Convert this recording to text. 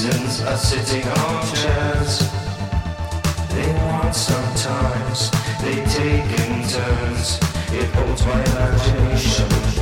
citizens are sitting on chairs. They want sometimes, they take in turns. It holds my imagination.